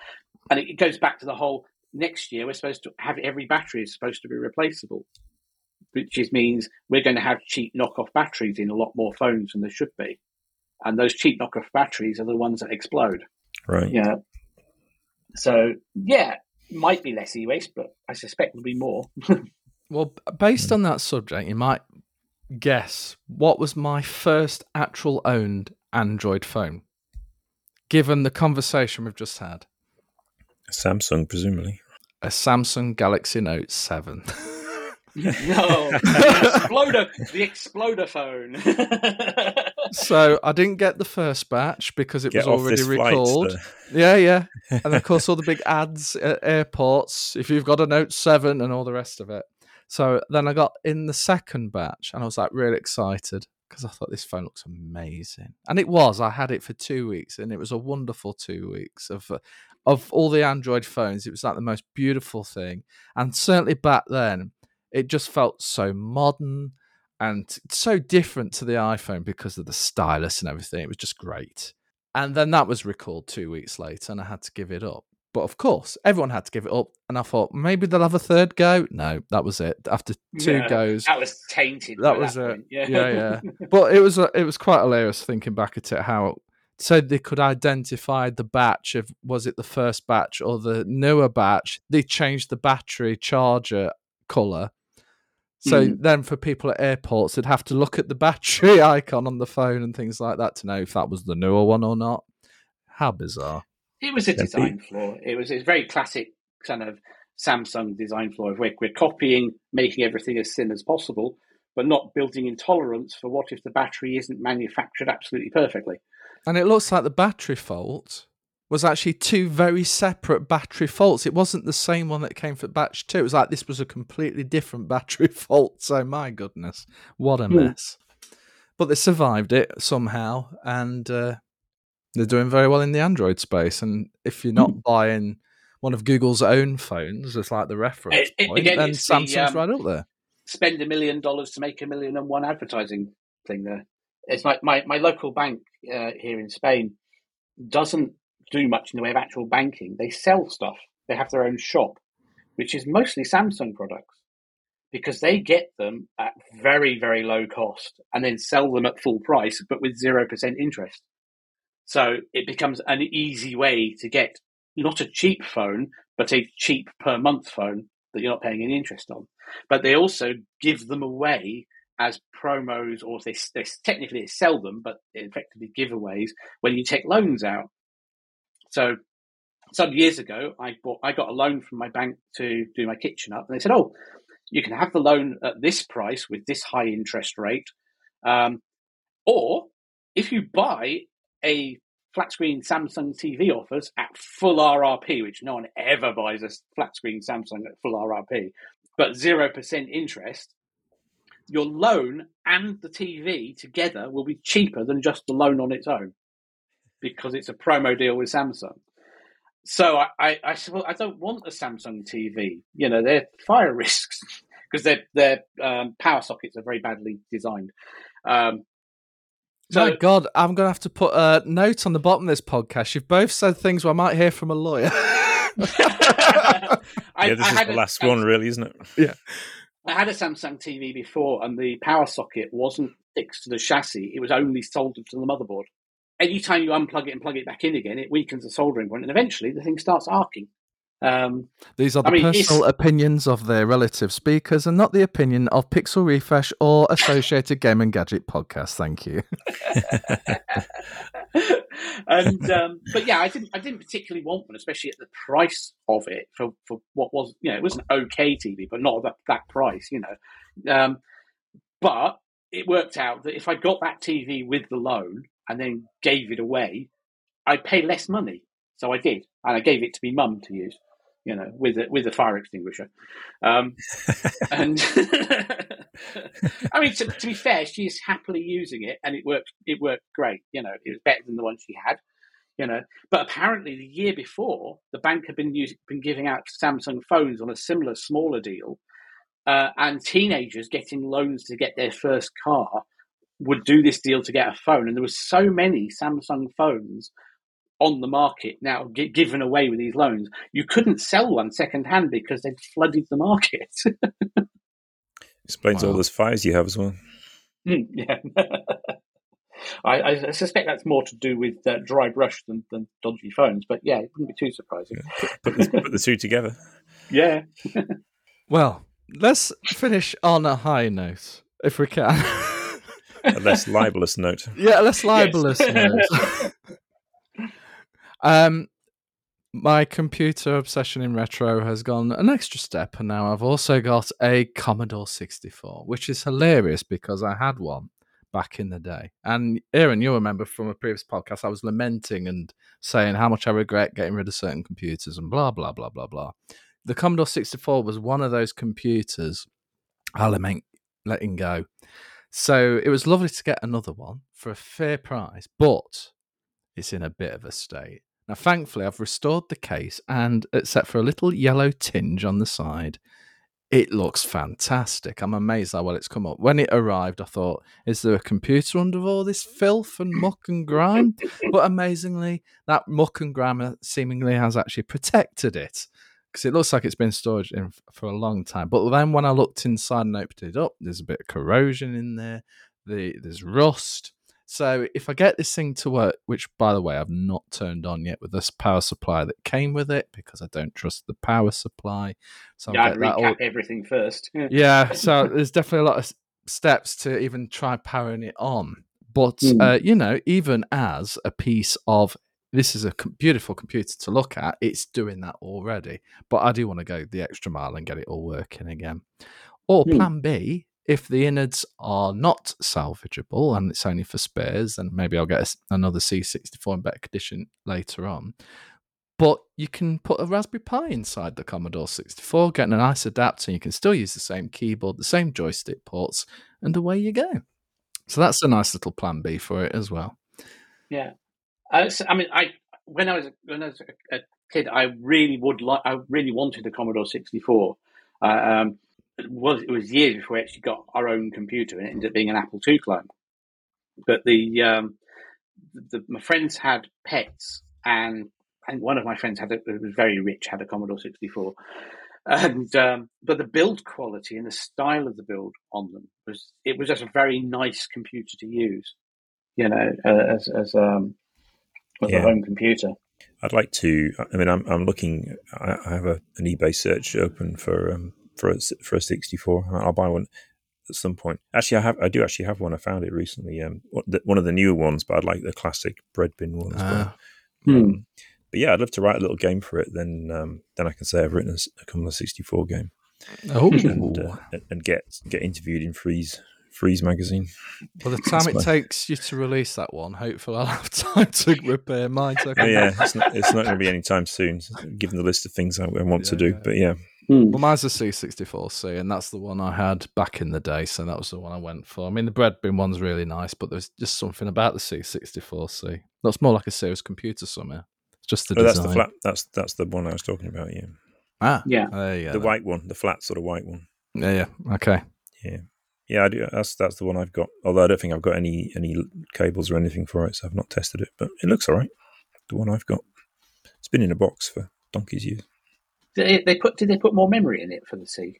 and it, goes back to the whole next year we're supposed to have every battery is supposed to be replaceable, which is, means we're going to have cheap knockoff batteries in a lot more phones than there should be, and those cheap knockoff batteries are the ones that explode. Right. Yeah. So yeah, might be less e-waste, but I suspect there'll be more. well, based on that subject, you might guess what was my first actual owned Android phone, given the conversation we've just had. A Samsung, presumably. A Samsung Galaxy Note 7. no, the exploder, the exploder phone. so I didn't get the first batch because it get was already recalled. yeah, yeah, and of course all the big ads at airports. If you've got a Note Seven and all the rest of it. So then I got in the second batch, and I was like really excited because I thought this phone looks amazing, and it was. I had it for two weeks, and it was a wonderful two weeks of. Uh, of all the Android phones, it was like the most beautiful thing. And certainly back then, it just felt so modern and so different to the iPhone because of the stylus and everything. It was just great. And then that was recalled two weeks later, and I had to give it up. But of course, everyone had to give it up, and I thought maybe they'll have a third go. No, that was it. After two yeah, goes, that was tainted. That was that it. Yeah. yeah, yeah. but it was it was quite hilarious thinking back at it how so they could identify the batch of was it the first batch or the newer batch. They changed the battery charger color so mm. then for people at airports, they'd have to look at the battery icon on the phone and things like that to know if that was the newer one or not. How bizarre. It was a design flaw. It was a very classic kind of Samsung design flaw. We're, we're copying, making everything as thin as possible, but not building intolerance for what if the battery isn't manufactured absolutely perfectly. And it looks like the battery fault was actually two very separate battery faults. It wasn't the same one that came for batch two. It was like this was a completely different battery fault. So my goodness, what a Hmm. mess! But they survived it somehow, and uh, they're doing very well in the Android space. And if you're not buying one of Google's own phones as like the reference It- point, again, then it's the, Samsung's um, right up there. spend a million dollars to make a million and one advertising thing there. It's like my, my local bank uh, here in Spain doesn't do much in the way of actual banking. They sell stuff. They have their own shop, which is mostly Samsung products because they get them at very, very low cost and then sell them at full price, but with 0% interest. So it becomes an easy way to get not a cheap phone, but a cheap per month phone that you're not paying any interest on but they also give them away as promos, or they, they technically sell them, but effectively giveaways when you take loans out. So some years ago, I bought, I got a loan from my bank to do my kitchen up, and they said, "Oh, you can have the loan at this price with this high interest rate, um, or if you buy a flat screen Samsung TV offers at full RRP, which no one ever buys a flat screen Samsung at full RRP, but 0% interest, your loan and the TV together will be cheaper than just the loan on its own because it's a promo deal with Samsung. So I, I, I said, well, I don't want a Samsung TV. You know, they're fire risks because their their um, power sockets are very badly designed. Um, so My God, I'm going to have to put a note on the bottom of this podcast. You've both said things where I might hear from a lawyer. I, yeah, this I is the last Samsung- one, really, isn't it? Yeah. I had a Samsung TV before, and the power socket wasn't fixed to the chassis; it was only soldered to the motherboard. Anytime you unplug it and plug it back in again, it weakens the soldering point, and eventually the thing starts arcing. Um, These are the I mean, personal it's- opinions of their relative speakers and not the opinion of Pixel Refresh or Associated Game and Gadget podcast. Thank you. and um, but yeah, I didn't I didn't particularly want one, especially at the price of it for, for what was you know it was an okay TV, but not that that price, you know. Um, but it worked out that if I got that TV with the loan and then gave it away, I'd pay less money. So I did, and I gave it to my mum to use, you know, with a, with a fire extinguisher. Um, and I mean, to, to be fair, she is happily using it, and it worked. It worked great. You know, it was better than the one she had. You know, but apparently the year before, the bank had been using, been giving out Samsung phones on a similar, smaller deal, uh, and teenagers getting loans to get their first car would do this deal to get a phone, and there were so many Samsung phones on the market now gi- given away with these loans. You couldn't sell one second hand because they'd flooded the market. Explains all those fires you have as well. Hmm, yeah. I, I suspect that's more to do with uh, dry brush than, than dodgy phones, but yeah, it wouldn't be too surprising. Put the, put the two together. Yeah. Well, let's finish on a high note, if we can. A less libelous note. yeah, a less libelous note. um, my computer obsession in retro has gone an extra step, and now I've also got a Commodore 64, which is hilarious because I had one back in the day. And Aaron, you'll remember from a previous podcast, I was lamenting and saying how much I regret getting rid of certain computers and blah, blah, blah, blah, blah. The Commodore 64 was one of those computers I lament letting go. So it was lovely to get another one for a fair price, but it's in a bit of a state. Now, thankfully, I've restored the case, and except for a little yellow tinge on the side, it looks fantastic. I'm amazed how well it's come up. When it arrived, I thought, is there a computer under all this filth and muck and grime? but amazingly, that muck and grime uh, seemingly has actually protected it because it looks like it's been stored in for a long time. But then when I looked inside and opened it up, there's a bit of corrosion in there. The, there's rust. So if I get this thing to work, which by the way I've not turned on yet with this power supply that came with it because I don't trust the power supply. So yeah, I'd that all, recap everything first. Yeah. yeah, so there's definitely a lot of steps to even try powering it on. But Mm. uh, you know, even as a piece of this is a beautiful computer to look at, it's doing that already. But I do want to go the extra mile and get it all working again. Or Hmm. plan B If the innards are not salvageable and it's only for spares, then maybe I'll get a another C64 in better condition later on. But you can put a Raspberry Pi inside the Commodore 64, get a nice adapter, and you can still use the same keyboard, the same joystick ports, and away you go. So that's a nice little plan B for it as well. Yeah, uh, so, I mean, I when I was when I was a, a kid, I really would like, I really wanted a Commodore sixty four. Uh, um, it was it was years before we actually got our own computer, and it ended up being an Apple II clone. But the, um, the my friends had pets, and and one of my friends had a, was very rich, had a Commodore sixty four, and um, but the build quality and the style of the build on them was it was just a very nice computer to use, you know, uh, as as um as Yeah. a home computer. I'd like to. I mean, I'm I'm looking. I, I have a, an eBay search open for um for a, for a 64. I'll buy one at some point. Actually, I have. I do actually have one. I found it recently. Um, one of the newer ones, but I'd like the classic bread bin one as well. Ah, Hmm. Um, but yeah, I'd love to write a little game for it. Then um, then I can say I've written a Commodore 64 game oh, and uh, and- and get get interviewed in Freeze Freeze magazine. by the time it my- takes you to release that one, hopefully I'll have time to repair mine. So I Oh, yeah, it's not, it's not going to be anytime soon, given the list of things I, I want to do. yeah. But yeah, Hmm. Well, mine's a C64C, and that's the one I had back in the day, so that was the one I went for. I mean, the bread bin one's really nice, but there's just something about the C64C. That's more like a serious computer somehow. It's just the oh, that's the flat. That's that's the one I was talking about. Yeah, Ah, Yeah. there you go. the then. white one, the flat sort of white one. Yeah, yeah. Okay. Yeah, yeah. I do. That's that's the one I've got. Although I don't think I've got any any cables or anything for it, so I've not tested it. But it looks all right. The one I've got. It's been in a box for donkey's years. Did they, they put did they put more memory in it for the C?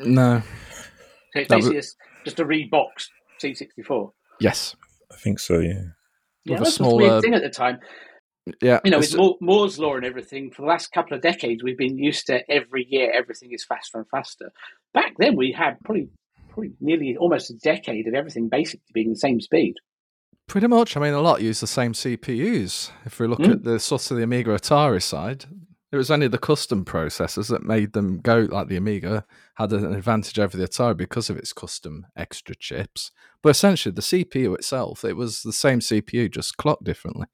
No. So it's That was- basically just, just a reboxed C sixty four. Yes. I think so. Yeah. Yeah, With a that was a smaller- weird thing at the time. Yeah. You know, it's with Moore's law and everything, for the last couple of decades, we've been used to every year everything is faster and faster. Back then, we had probably probably nearly almost a decade of everything basically being the same speed. Pretty much. I mean, a lot use the same CPUs. If we look Mm. at the sort of the Amiga Atari side, it was only the custom processors that made them go like the Amiga had an advantage over the Atari because of its custom extra chips. But essentially, the CPU itself, it was the same CPU, just clocked differently.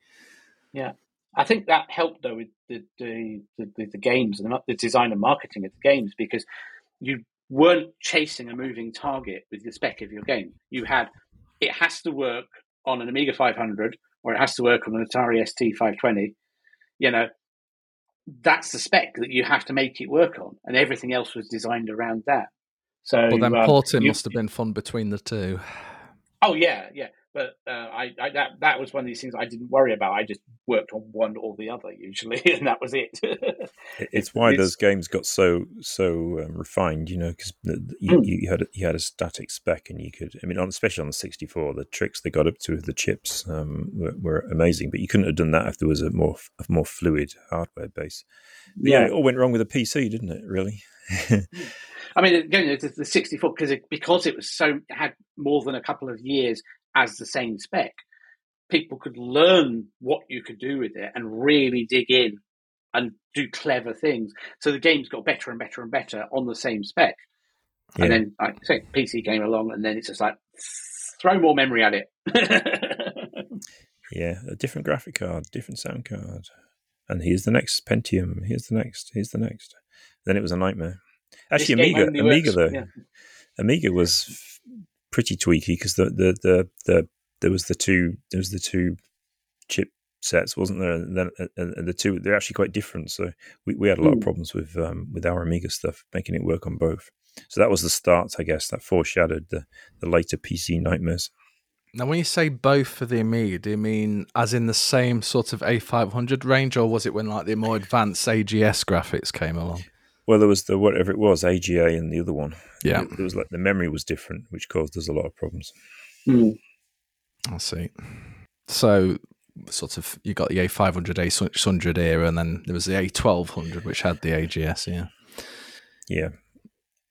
Yeah. I think that helped though with the the, the, the, games and the, the design and marketing of the games because you weren't chasing a moving target with the spec of your game. You had it has to work on an Amiga 500 or it has to work on an Atari ST 520. You know, that's the spec that you have to make it work on, and everything else was designed around that. So, But then um, porting you- must have been fun between the two. Oh yeah, yeah. But uh, I, I that that was one of these things I didn't worry about. I just worked on one or the other usually, and that was it. It- It's why It's- those games got so so um, refined, you know, because you, Mm. you had a, you had a static spec, and you could, I mean, on, especially on the sixty four, the tricks they got up to with the chips um, were, were amazing. But you couldn't have done that if there was a more a more fluid hardware base. But yeah, yeah. it all went wrong with the PC, didn't it? Really? I mean, again, the, the 64 because it, because it was so had more than a couple of years as the same spec. People could learn what you could do with it and really dig in and do clever things. So the games got better and better and better on the same spec. Yeah. And then, like I say, PC came along, and then it's just like throw more memory at it. yeah, a different graphic card, different sound card, and here's the next Pentium. Here's the next. Here's the next. Then it was a nightmare. Actually, Amiga, Amiga works- though, yeah. Amiga was pretty tweaky because the, the the the there was the two there was the two chip sets, wasn't there? And then and, and the two they're actually quite different. So we, we had a lot of Mm. problems with um, with our Amiga stuff, making it work on both. So that was the start, I guess. That foreshadowed the the later PC nightmares. Now, when you say both for the Amiga, do you mean as in the same sort of A500 range, or was it when like the more advanced AGS graphics came along? Well, there was the whatever it was, AGA, and the other one. Yeah, it, was like the memory was different, which caused us a lot of problems. Hmm. I see. So, sort of, you got the A500, A600 era, and then there was the A1200, which had the AGS. Yeah. Yeah,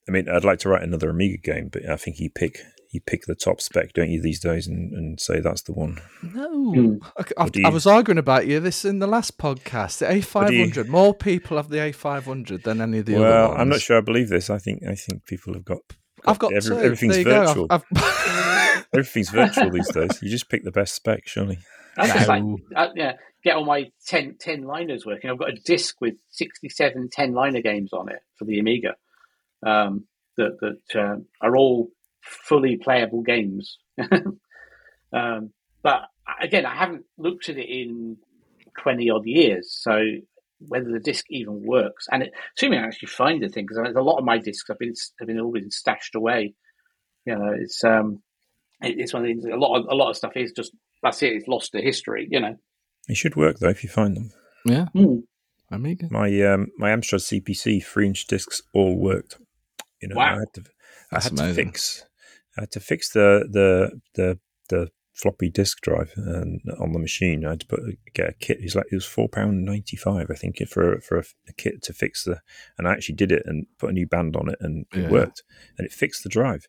I mean, I'd like to write another Amiga game, but I think you pick you pick the top spec, don't you, these days, and, and say that's the one. No, Hmm. I, I- Or I was arguing about you this in the last podcast. The Or do you- A500, more people have the A500 than any of the other well. I'm not sure I believe this. I think I think people have got I've got every- two. everything's there you go. virtual. I've, I've Everything's virtual these days. You just pick the best spec, surely. I just like, uh, yeah, get all my 10, 10 liners working. I've got a disc with 67 10 liner games on it for the Amiga um, that, that uh, are all fully playable games. um, but again, I haven't looked at it in 20 odd years. So whether the disc even works, and it, assuming I actually find the thing, because a lot of my discs have been, have been all been stashed away. You know, it's, um, it, it's one of the things, a lot of, a lot of stuff is just, that's it, it's lost to history, you know. They should work though if you find them. yeah, Hmm. Amiga. My um, my Amstrad CPC three inch discs all worked. You know, Wow. I had to I That's had to fix I had to fix the the the the floppy disk drive and on the machine. I had to put get a kit. It's like it was four pound ninety five, I think, for for a, a kit to fix the. And I actually did it and put a new band on it, and it Yeah. worked, and it fixed the drive.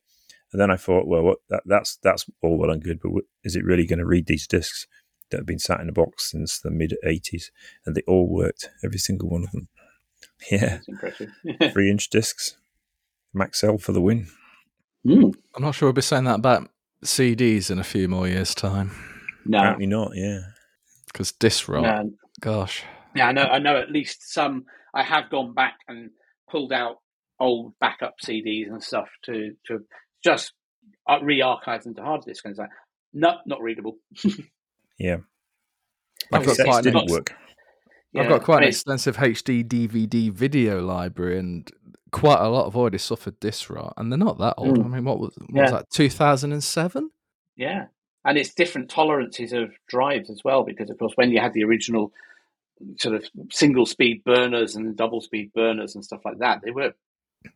And then I thought, well, what that, that's that's all well and good, but is it really going to read these discs that have been sat in a box since the mid eighties? And they all worked, every single one of them. Yeah, three inch discs, Maxell for the win. Hmm. I'm not sure we'll be saying that about CDs in a few more years' time No, Apparently not. Yeah. because disc rot. no. Gosh, Yeah, I know. I know at least some. I have gone back and pulled out old backup CDs and stuff to to just uh, re-archive them to hard disk and it's like, no, not readable. Yeah. I've got cassettes quite an didn't ex- work. I've got quite an extensive HD DVD video library, and quite a lot have already suffered disc rot, and they're not that old. Mm. I mean, what was, what was that? 2007. Yeah, and it's different tolerances of drives as well because, of course, when you had the original sort of single speed burners and double speed burners and stuff like that, they were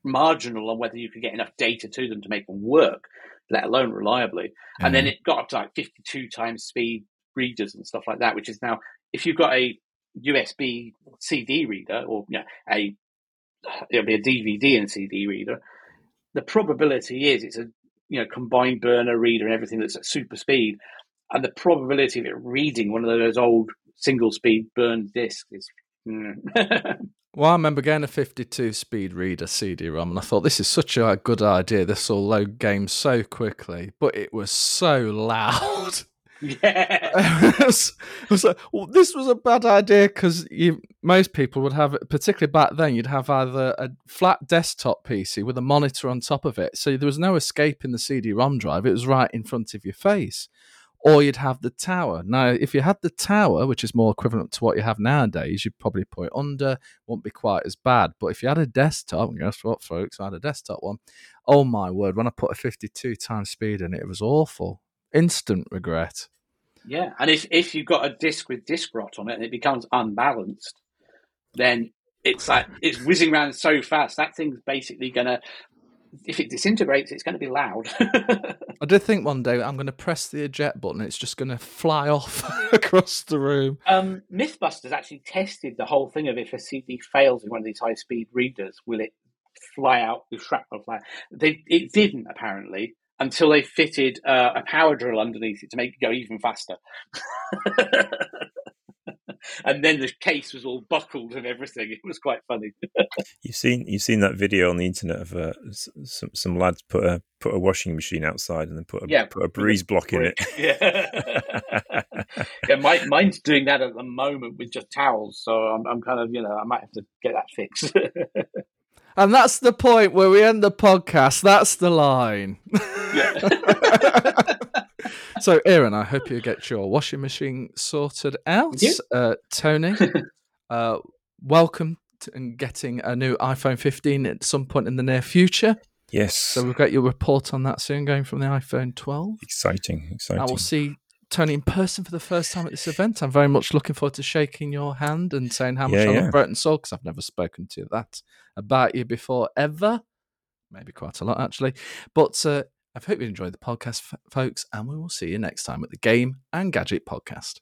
marginal on whether you could get enough data to them to make them work, let alone reliably. And then it got up to like 52 times speed readers and stuff like that, which is now, if you've got a USB CD reader or you know, a it'll be a DVD and CD reader, the probability is it's a you know combined burner reader and everything that's at super speed, and the probability of it reading one of those old single speed burn discs is. mm. Well, I remember getting a 52 speed reader CD-ROM, and I thought this is such a good idea. This will load games so quickly, but it was so loud. Yeah, like, well, this was a bad idea because most people would have, particularly back then, you'd have either a flat desktop PC with a monitor on top of it, so there was no escape in the CD-ROM drive; it was right in front of your face. Or you'd have the tower. Now, if you had the tower, which is more equivalent to what you have nowadays, you'd probably put it under, won't be quite as bad. But if you had a desktop, guess what, folks? I had a desktop one. Oh my word! When I put a 52 times speed in it, it was awful. Instant regret. yeah, and if if you've got a disc with disc rot on it and it becomes unbalanced, then it's like it's whizzing around so fast that thing's basically gonna. If it disintegrates, it's going to be loud. I did think one day I'm going to press the eject button. It's just going to fly off across the room. Um, MythBusters actually tested the whole thing of if a CD fails in one of these high speed readers, will it fly out with shrapnel fly? They it didn't apparently until they fitted uh, a power drill underneath it to make it go even faster. and then the case was all buckled and everything. It was quite funny. You've seen you've seen that video on the internet of uh, some some lads put a put a washing machine outside and then put a Yeah, put a breeze block in it. Yeah, yeah. My, mine's doing that at the moment with just towels, so I'm, I'm kind of you know I might have to get that fixed. And that's the point where we end the podcast. That's the line. yeah. so, Aaron, I hope you get your washing machine sorted out. Thank. Uh, Tony, uh, welcome to and getting a new iPhone 15 at some point in the near future. yes, So, we'll get your report on that soon, going from the iPhone 12. exciting, exciting. I will see Tony in person for the first time at this event. I'm very much looking forward to shaking your hand and saying how much Yeah, I yeah. love Broken Sword because I've never spoken to that about you before ever. Maybe quite a lot actually. But uh, I hope you enjoyed the podcast, folks, and we will see you next time at the Game and Gadget Podcast.